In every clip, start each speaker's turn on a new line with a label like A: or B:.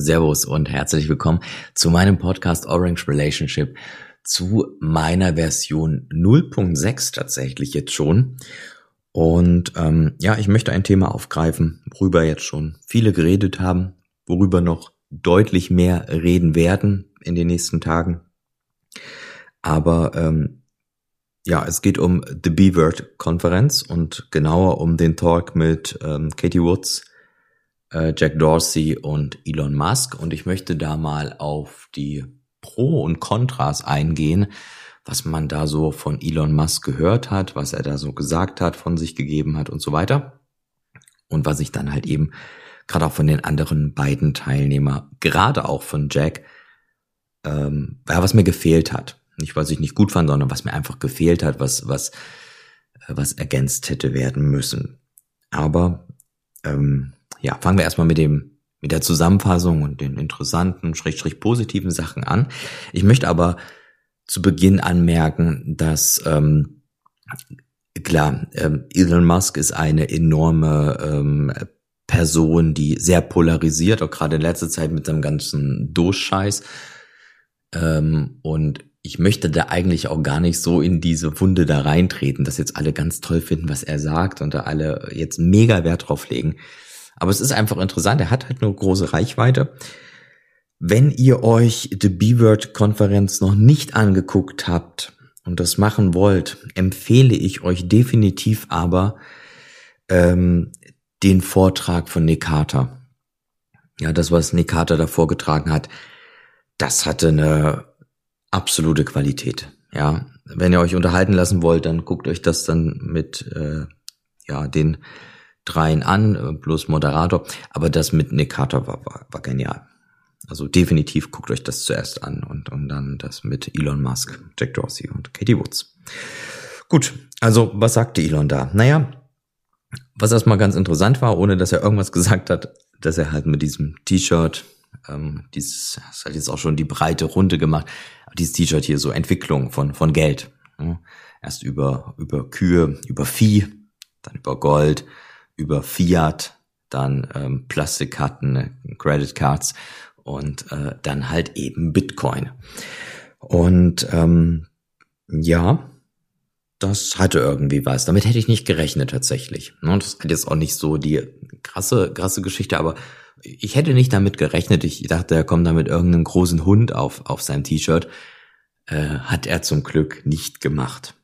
A: Servus und herzlich willkommen zu meinem Podcast Orange Relationship, zu meiner Version 0.6 tatsächlich jetzt schon. Und ähm, ja, ich möchte ein Thema aufgreifen, worüber jetzt schon viele geredet haben, worüber noch deutlich mehr reden werden in den nächsten Tagen. Aber ähm, ja, es geht um The B-Word-Konferenz und genauer um den Talk mit ähm, Katie Woods, äh, Jack Dorsey und Elon Musk. Und ich möchte da mal auf die Pro und Kontras eingehen, was man da so von Elon Musk gehört hat, was er da so gesagt hat, von sich gegeben hat und so weiter. Und was ich dann halt eben gerade auch von den anderen beiden Teilnehmer, gerade auch von Jack, ähm, ja, was mir gefehlt hat. Nicht, was ich nicht gut fand, sondern was mir einfach gefehlt hat, was, was, äh, was ergänzt hätte werden müssen. Aber ähm, ja, fangen wir erstmal mit dem mit der Zusammenfassung und den interessanten, schrägstrich positiven Sachen an. Ich möchte aber zu Beginn anmerken, dass ähm, klar, ähm, Elon Musk ist eine enorme ähm, Person, die sehr polarisiert, auch gerade in letzter Zeit mit seinem ganzen Durchscheiß. Ähm, und ich möchte da eigentlich auch gar nicht so in diese Wunde da reintreten, dass jetzt alle ganz toll finden, was er sagt und da alle jetzt mega Wert drauf legen. Aber es ist einfach interessant, er hat halt eine große Reichweite. Wenn ihr euch die B-Word-Konferenz noch nicht angeguckt habt und das machen wollt, empfehle ich euch definitiv aber ähm, den Vortrag von Nick Carter. Ja, das, was Nick Carter da vorgetragen hat, das hatte eine absolute Qualität. Ja, wenn ihr euch unterhalten lassen wollt, dann guckt euch das dann mit äh, ja den dreien an, äh, plus Moderator. Aber das mit Nick Carter war, war, war genial. Also definitiv guckt euch das zuerst an und, und dann das mit Elon Musk, Jack Dorsey und Katie Woods. Gut, also was sagte Elon da? Naja, was erstmal ganz interessant war, ohne dass er irgendwas gesagt hat, dass er halt mit diesem T-Shirt, ähm, dieses, das hat jetzt auch schon die breite Runde gemacht, dieses T-Shirt hier so Entwicklung von, von Geld. Ja, erst über, über Kühe, über Vieh, dann über Gold, über Fiat, dann ähm, Plastikkarten, Credit Cards und äh, dann halt eben Bitcoin. Und ähm, ja, das hatte irgendwie was. Damit hätte ich nicht gerechnet tatsächlich. Und ne, das ist jetzt auch nicht so die krasse, krasse Geschichte, aber ich hätte nicht damit gerechnet. Ich dachte, er kommt da mit irgendeinem großen Hund auf, auf seinem T-Shirt. Äh, hat er zum Glück nicht gemacht.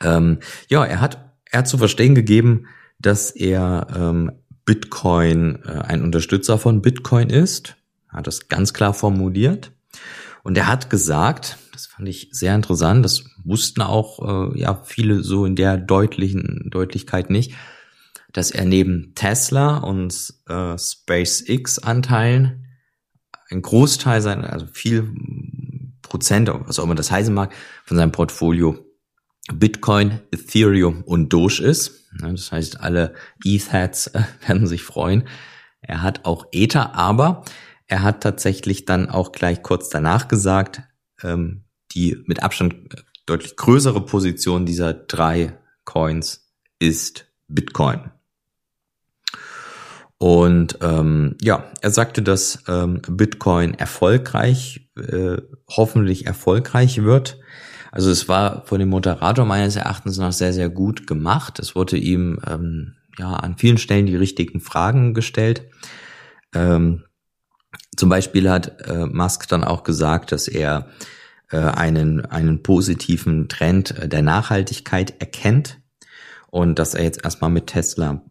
A: Ähm, ja, er hat, er hat zu verstehen gegeben, dass er ähm, Bitcoin, äh, ein Unterstützer von Bitcoin ist. Er hat das ganz klar formuliert. Und er hat gesagt, das fand ich sehr interessant, das wussten auch äh, ja viele so in der deutlichen Deutlichkeit nicht, dass er neben Tesla und äh, SpaceX Anteilen ein Großteil sein, also viel Prozent, was auch immer das heißen mag, von seinem Portfolio Bitcoin, Ethereum und Doge ist. Das heißt, alle ETH-Heads äh, werden sich freuen. Er hat auch Ether, aber er hat tatsächlich dann auch gleich kurz danach gesagt, ähm, die mit Abstand äh, deutlich größere Position dieser drei Coins ist Bitcoin. Und ähm, ja, er sagte, dass ähm, Bitcoin erfolgreich, äh, hoffentlich erfolgreich wird. Also es war von dem Moderator meines Erachtens noch sehr, sehr gut gemacht. Es wurde ihm ähm, ja an vielen Stellen die richtigen Fragen gestellt. Ähm, zum Beispiel hat äh, Musk dann auch gesagt, dass er äh, einen, einen positiven Trend äh, der Nachhaltigkeit erkennt und dass er jetzt erstmal mit Tesla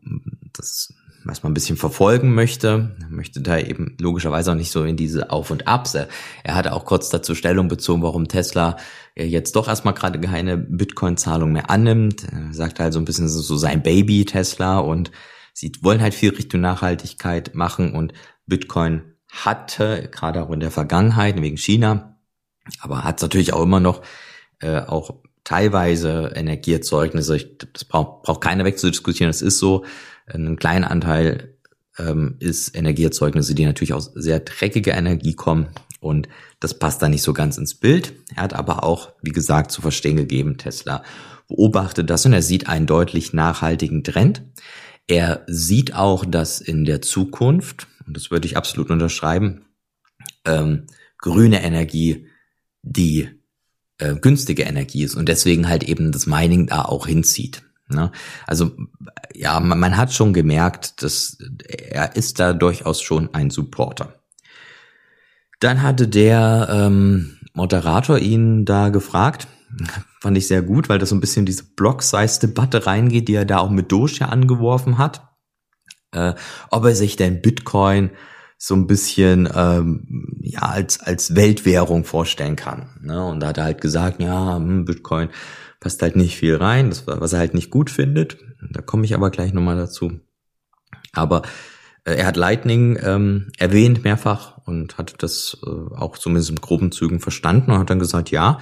A: das was man ein bisschen verfolgen möchte, möchte da eben logischerweise auch nicht so in diese Auf und Abs. Er hatte auch kurz dazu Stellung bezogen, warum Tesla jetzt doch erstmal gerade keine Bitcoin-Zahlung mehr annimmt. Er sagt halt so ein bisschen so sein Baby Tesla und sie wollen halt viel Richtung Nachhaltigkeit machen und Bitcoin hatte, gerade auch in der Vergangenheit wegen China, aber hat natürlich auch immer noch äh, auch teilweise Energieerzeugnisse, ich, das braucht, braucht keiner wegzudiskutieren, das ist so, ein kleiner Anteil ähm, ist Energieerzeugnisse, die natürlich aus sehr dreckiger Energie kommen und das passt da nicht so ganz ins Bild. Er hat aber auch, wie gesagt, zu verstehen gegeben, Tesla beobachtet das und er sieht einen deutlich nachhaltigen Trend. Er sieht auch, dass in der Zukunft, und das würde ich absolut unterschreiben, ähm, grüne Energie die äh, günstige Energie ist und deswegen halt eben das Mining da auch hinzieht. Ne? Also ja, man, man hat schon gemerkt, dass er ist da durchaus schon ein Supporter. Dann hatte der ähm, Moderator ihn da gefragt, fand ich sehr gut, weil das so ein bisschen diese Block-Size-Debatte reingeht, die er da auch mit Doge angeworfen hat, äh, ob er sich denn Bitcoin so ein bisschen ähm, ja als als Weltwährung vorstellen kann. Ne? Und da hat er halt gesagt, ja, hm, Bitcoin passt halt nicht viel rein, das was er halt nicht gut findet. Da komme ich aber gleich nochmal dazu. Aber äh, er hat Lightning ähm, erwähnt mehrfach und hat das äh, auch zumindest in groben Zügen verstanden und hat dann gesagt, ja,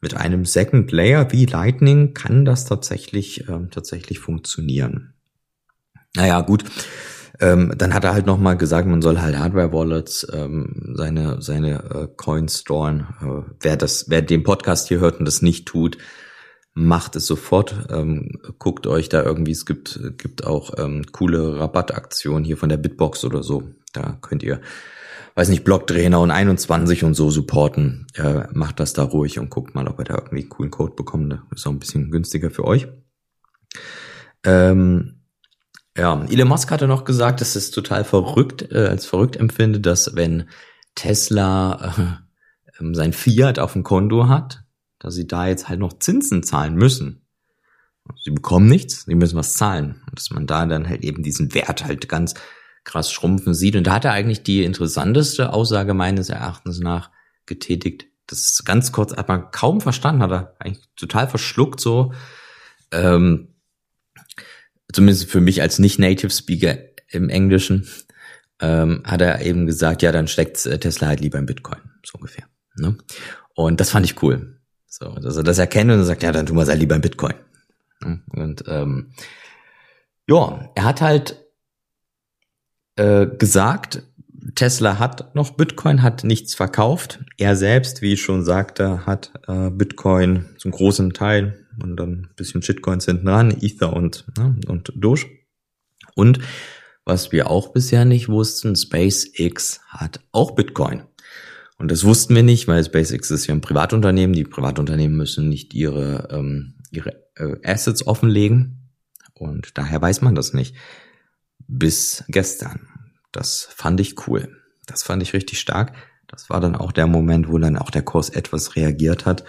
A: mit einem Second Layer wie Lightning kann das tatsächlich ähm, tatsächlich funktionieren. Naja, gut. Ähm, dann hat er halt nochmal gesagt, man soll halt Hardware-Wallets, ähm, seine, seine äh, Coins storen. Äh, wer das, wer den Podcast hier hört und das nicht tut, macht es sofort. Ähm, guckt euch da irgendwie, es gibt, gibt auch ähm, coole Rabattaktionen hier von der Bitbox oder so. Da könnt ihr, weiß nicht, Blocktrainer und 21 und so supporten. Äh, macht das da ruhig und guckt mal, ob ihr da irgendwie coolen Code bekommt. Das ist auch ein bisschen günstiger für euch. Ähm, ja, Elon Musk hatte noch gesagt, dass es total verrückt, äh, als verrückt empfinde, dass wenn Tesla äh, sein Fiat auf dem Konto hat, dass sie da jetzt halt noch Zinsen zahlen müssen. Sie bekommen nichts, sie müssen was zahlen. Und dass man da dann halt eben diesen Wert halt ganz krass schrumpfen sieht. Und da hat er eigentlich die interessanteste Aussage meines Erachtens nach getätigt. Das ist ganz kurz, hat man kaum verstanden, hat er eigentlich total verschluckt so. Ähm, zumindest für mich als nicht-Native Speaker im Englischen, ähm, hat er eben gesagt, ja, dann steckt äh, Tesla halt lieber in Bitcoin, so ungefähr. Ne? Und das fand ich cool. So, dass er das erkennt und sagt, ja, dann tun wir es halt lieber in Bitcoin. Und ähm, ja, er hat halt äh, gesagt, Tesla hat noch Bitcoin, hat nichts verkauft. Er selbst, wie ich schon sagte, hat äh, Bitcoin zum großen Teil und dann ein bisschen Shitcoins hinten ran, Ether und, ne, und Doge. Und was wir auch bisher nicht wussten, SpaceX hat auch Bitcoin. Und das wussten wir nicht, weil SpaceX ist ja ein Privatunternehmen. Die Privatunternehmen müssen nicht ihre, ähm, ihre äh, Assets offenlegen. Und daher weiß man das nicht. Bis gestern. Das fand ich cool. Das fand ich richtig stark. Das war dann auch der Moment, wo dann auch der Kurs etwas reagiert hat.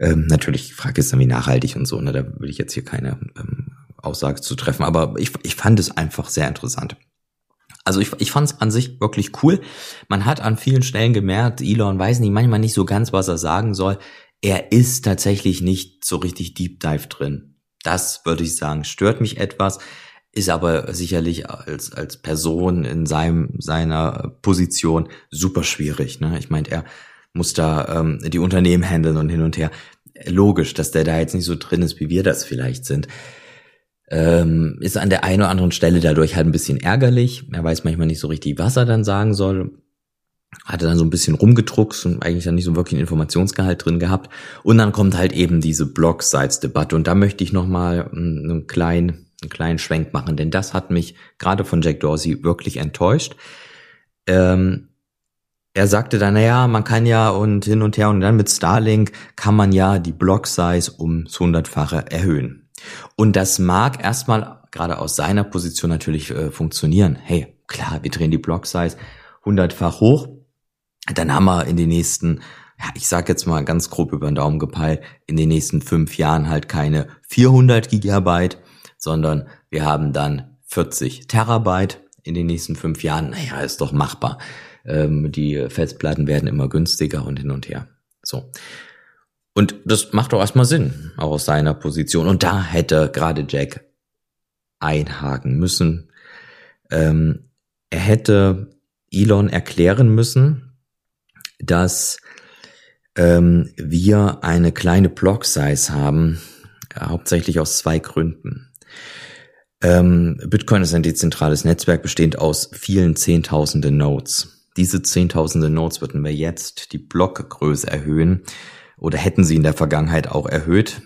A: Ähm, natürlich, die Frage ist dann, wie nachhaltig und so, ne? da will ich jetzt hier keine ähm, Aussage zu treffen, aber ich, ich fand es einfach sehr interessant. Also ich, ich fand es an sich wirklich cool. Man hat an vielen Stellen gemerkt, Elon weiß nicht, manchmal nicht so ganz, was er sagen soll. Er ist tatsächlich nicht so richtig Deep Dive drin. Das würde ich sagen, stört mich etwas, ist aber sicherlich als, als Person in seinem, seiner Position super schwierig. Ne? Ich meine, er muss da ähm, die Unternehmen handeln und hin und her. Logisch, dass der da jetzt nicht so drin ist, wie wir das vielleicht sind. Ähm, ist an der einen oder anderen Stelle dadurch halt ein bisschen ärgerlich. Er weiß manchmal nicht so richtig, was er dann sagen soll. Hatte dann so ein bisschen rumgedruckt und eigentlich dann nicht so wirklich einen Informationsgehalt drin gehabt. Und dann kommt halt eben diese Blog-Sites-Debatte. Und da möchte ich nochmal einen kleinen, einen kleinen Schwenk machen, denn das hat mich gerade von Jack Dorsey wirklich enttäuscht. Ähm, er sagte dann, naja, man kann ja und hin und her und dann mit Starlink kann man ja die Block-Size ums hundertfache erhöhen. Und das mag erstmal gerade aus seiner Position natürlich äh, funktionieren. Hey, klar, wir drehen die Block-Size hundertfach hoch. Dann haben wir in den nächsten, ja, ich sag jetzt mal ganz grob über den Daumen gepeilt, in den nächsten fünf Jahren halt keine 400 Gigabyte, sondern wir haben dann 40 Terabyte in den nächsten fünf Jahren. Naja, ist doch machbar. Ähm, die Festplatten werden immer günstiger und hin und her. So. Und das macht doch erstmal Sinn, auch aus seiner Position. Und da hätte gerade Jack einhaken müssen. Ähm, er hätte Elon erklären müssen, dass ähm, wir eine kleine Block-Size haben, äh, hauptsächlich aus zwei Gründen. Ähm, Bitcoin ist ein dezentrales Netzwerk bestehend aus vielen Zehntausende Nodes diese zehntausende Nodes würden wir jetzt die Blockgröße erhöhen oder hätten sie in der Vergangenheit auch erhöht.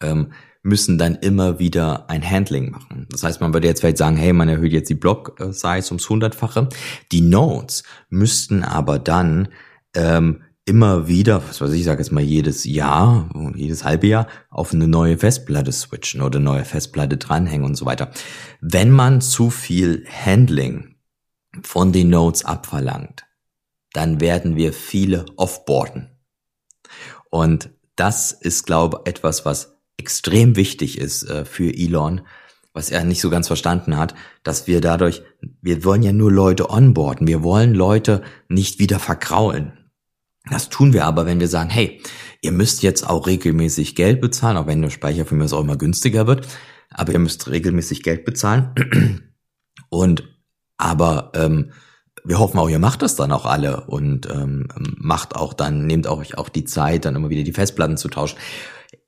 A: Ähm, müssen dann immer wieder ein Handling machen. Das heißt, man würde jetzt vielleicht sagen, hey, man erhöht jetzt die Block-Size ums hundertfache. Die Nodes müssten aber dann ähm, immer wieder, was weiß ich, sage jetzt mal jedes Jahr, jedes halbe Jahr auf eine neue Festplatte switchen oder neue Festplatte dranhängen und so weiter. Wenn man zu viel Handling von den Nodes abverlangt, dann werden wir viele offboarden. Und das ist, glaube ich, etwas, was extrem wichtig ist äh, für Elon, was er nicht so ganz verstanden hat, dass wir dadurch, wir wollen ja nur Leute onboarden, wir wollen Leute nicht wieder verkraulen. Das tun wir aber, wenn wir sagen, hey, ihr müsst jetzt auch regelmäßig Geld bezahlen, auch wenn der Speicher für mich auch immer günstiger wird, aber ihr müsst regelmäßig Geld bezahlen. Und aber ähm, wir hoffen auch, ihr macht das dann auch alle und ähm, macht auch dann, nehmt auch euch auch die Zeit, dann immer wieder die Festplatten zu tauschen.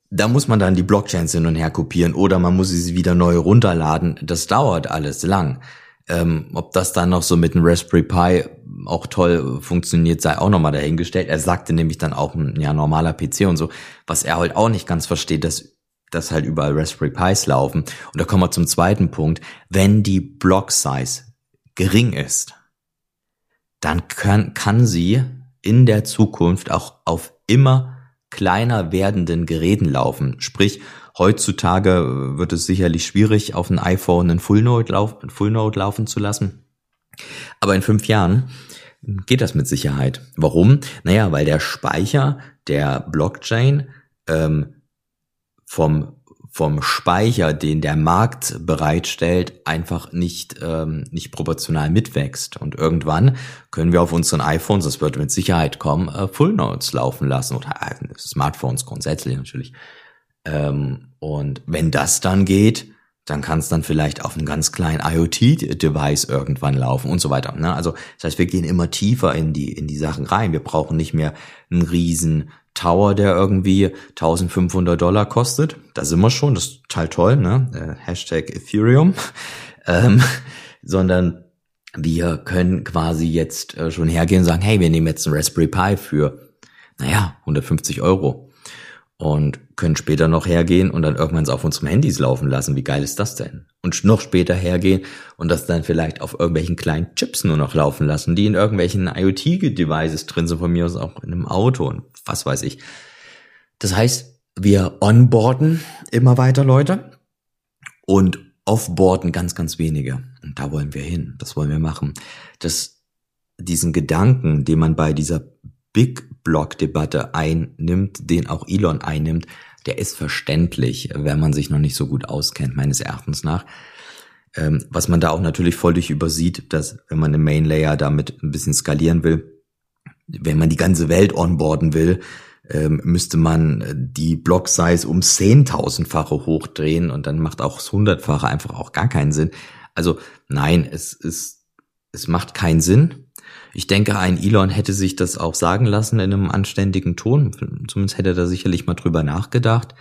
A: Da muss man dann die Blockchains hin und her kopieren oder man muss sie wieder neu runterladen. Das dauert alles lang. Ähm, ob das dann noch so mit einem Raspberry Pi auch toll funktioniert, sei auch nochmal dahingestellt. Er sagte nämlich dann auch ein ja, normaler PC und so, was er halt auch nicht ganz versteht, dass dass halt überall Raspberry Pis laufen. Und da kommen wir zum zweiten Punkt. Wenn die Block Size gering ist, dann kann, kann sie in der Zukunft auch auf immer kleiner werdenden Geräten laufen. Sprich, heutzutage wird es sicherlich schwierig, auf ein iPhone einen Full Node, lauf, Full Node laufen zu lassen. Aber in fünf Jahren geht das mit Sicherheit. Warum? Naja, weil der Speicher der Blockchain ähm, vom vom Speicher, den der Markt bereitstellt, einfach nicht, ähm, nicht proportional mitwächst. Und irgendwann können wir auf unseren iPhones, das wird mit Sicherheit kommen, äh, Full Notes laufen lassen oder äh, Smartphones grundsätzlich natürlich. Ähm, und wenn das dann geht, dann kann es dann vielleicht auf einem ganz kleinen IoT-Device irgendwann laufen und so weiter. Ne? Also das heißt, wir gehen immer tiefer in die in die Sachen rein. Wir brauchen nicht mehr einen riesen Tower, der irgendwie 1500 Dollar kostet. Da sind wir schon, das ist total toll, ne? Äh, Hashtag Ethereum. ähm, sondern wir können quasi jetzt äh, schon hergehen und sagen, hey, wir nehmen jetzt einen Raspberry Pi für, naja, 150 Euro und können später noch hergehen und dann irgendwann auf unserem Handys laufen lassen. Wie geil ist das denn? Und noch später hergehen und das dann vielleicht auf irgendwelchen kleinen Chips nur noch laufen lassen, die in irgendwelchen IoT-Devices drin sind, von mir aus auch in einem Auto und was weiß ich. Das heißt, wir onboarden immer weiter Leute und offboarden ganz, ganz wenige. Und da wollen wir hin. Das wollen wir machen. Das, diesen Gedanken, den man bei dieser Big Block-Debatte einnimmt, den auch Elon einnimmt, der ist verständlich, wenn man sich noch nicht so gut auskennt, meines Erachtens nach. Ähm, was man da auch natürlich völlig übersieht, dass wenn man im Main Layer damit ein bisschen skalieren will, wenn man die ganze Welt onboarden will, ähm, müsste man die Block-Size um zehntausendfache hochdrehen und dann macht auch das hundertfache einfach auch gar keinen Sinn. Also nein, es ist, es macht keinen Sinn. Ich denke, ein Elon hätte sich das auch sagen lassen in einem anständigen Ton. Zumindest hätte er da sicherlich mal drüber nachgedacht.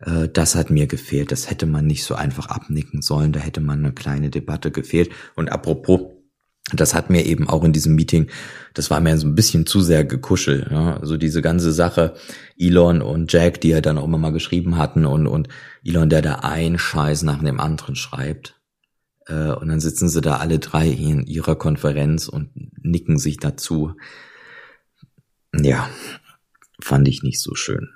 A: Äh, das hat mir gefehlt. Das hätte man nicht so einfach abnicken sollen. Da hätte man eine kleine Debatte gefehlt. Und apropos, das hat mir eben auch in diesem Meeting, das war mir so ein bisschen zu sehr gekuschelt. Ja? Also diese ganze Sache, Elon und Jack, die ja dann auch immer mal geschrieben hatten und, und Elon, der da ein Scheiß nach dem anderen schreibt. Äh, und dann sitzen sie da alle drei in ihrer Konferenz und nicken sich dazu. Ja, fand ich nicht so schön.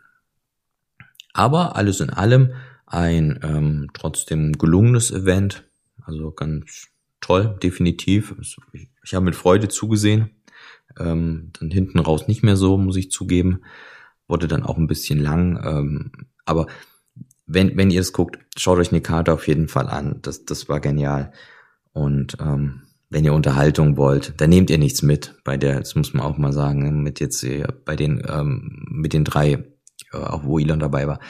A: Aber alles in allem ein ähm, trotzdem gelungenes Event. Also ganz toll, definitiv. Ich, ich habe mit Freude zugesehen. Ähm, dann hinten raus nicht mehr so, muss ich zugeben. Wurde dann auch ein bisschen lang. Ähm, aber wenn, wenn ihr es guckt, schaut euch eine Karte auf jeden Fall an. Das, das war genial. Und ähm, wenn ihr Unterhaltung wollt, dann nehmt ihr nichts mit bei der, das muss man auch mal sagen, mit jetzt äh, bei den, ähm, mit den drei, äh, auch wo Elon dabei war,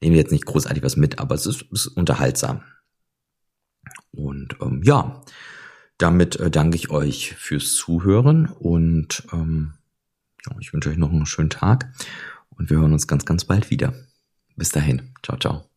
A: nehmen wir jetzt nicht großartig was mit, aber es ist, ist unterhaltsam. Und ähm, ja, damit äh, danke ich euch fürs Zuhören und ähm, ja, ich wünsche euch noch einen schönen Tag und wir hören uns ganz, ganz bald wieder. Bis dahin. Ciao, ciao.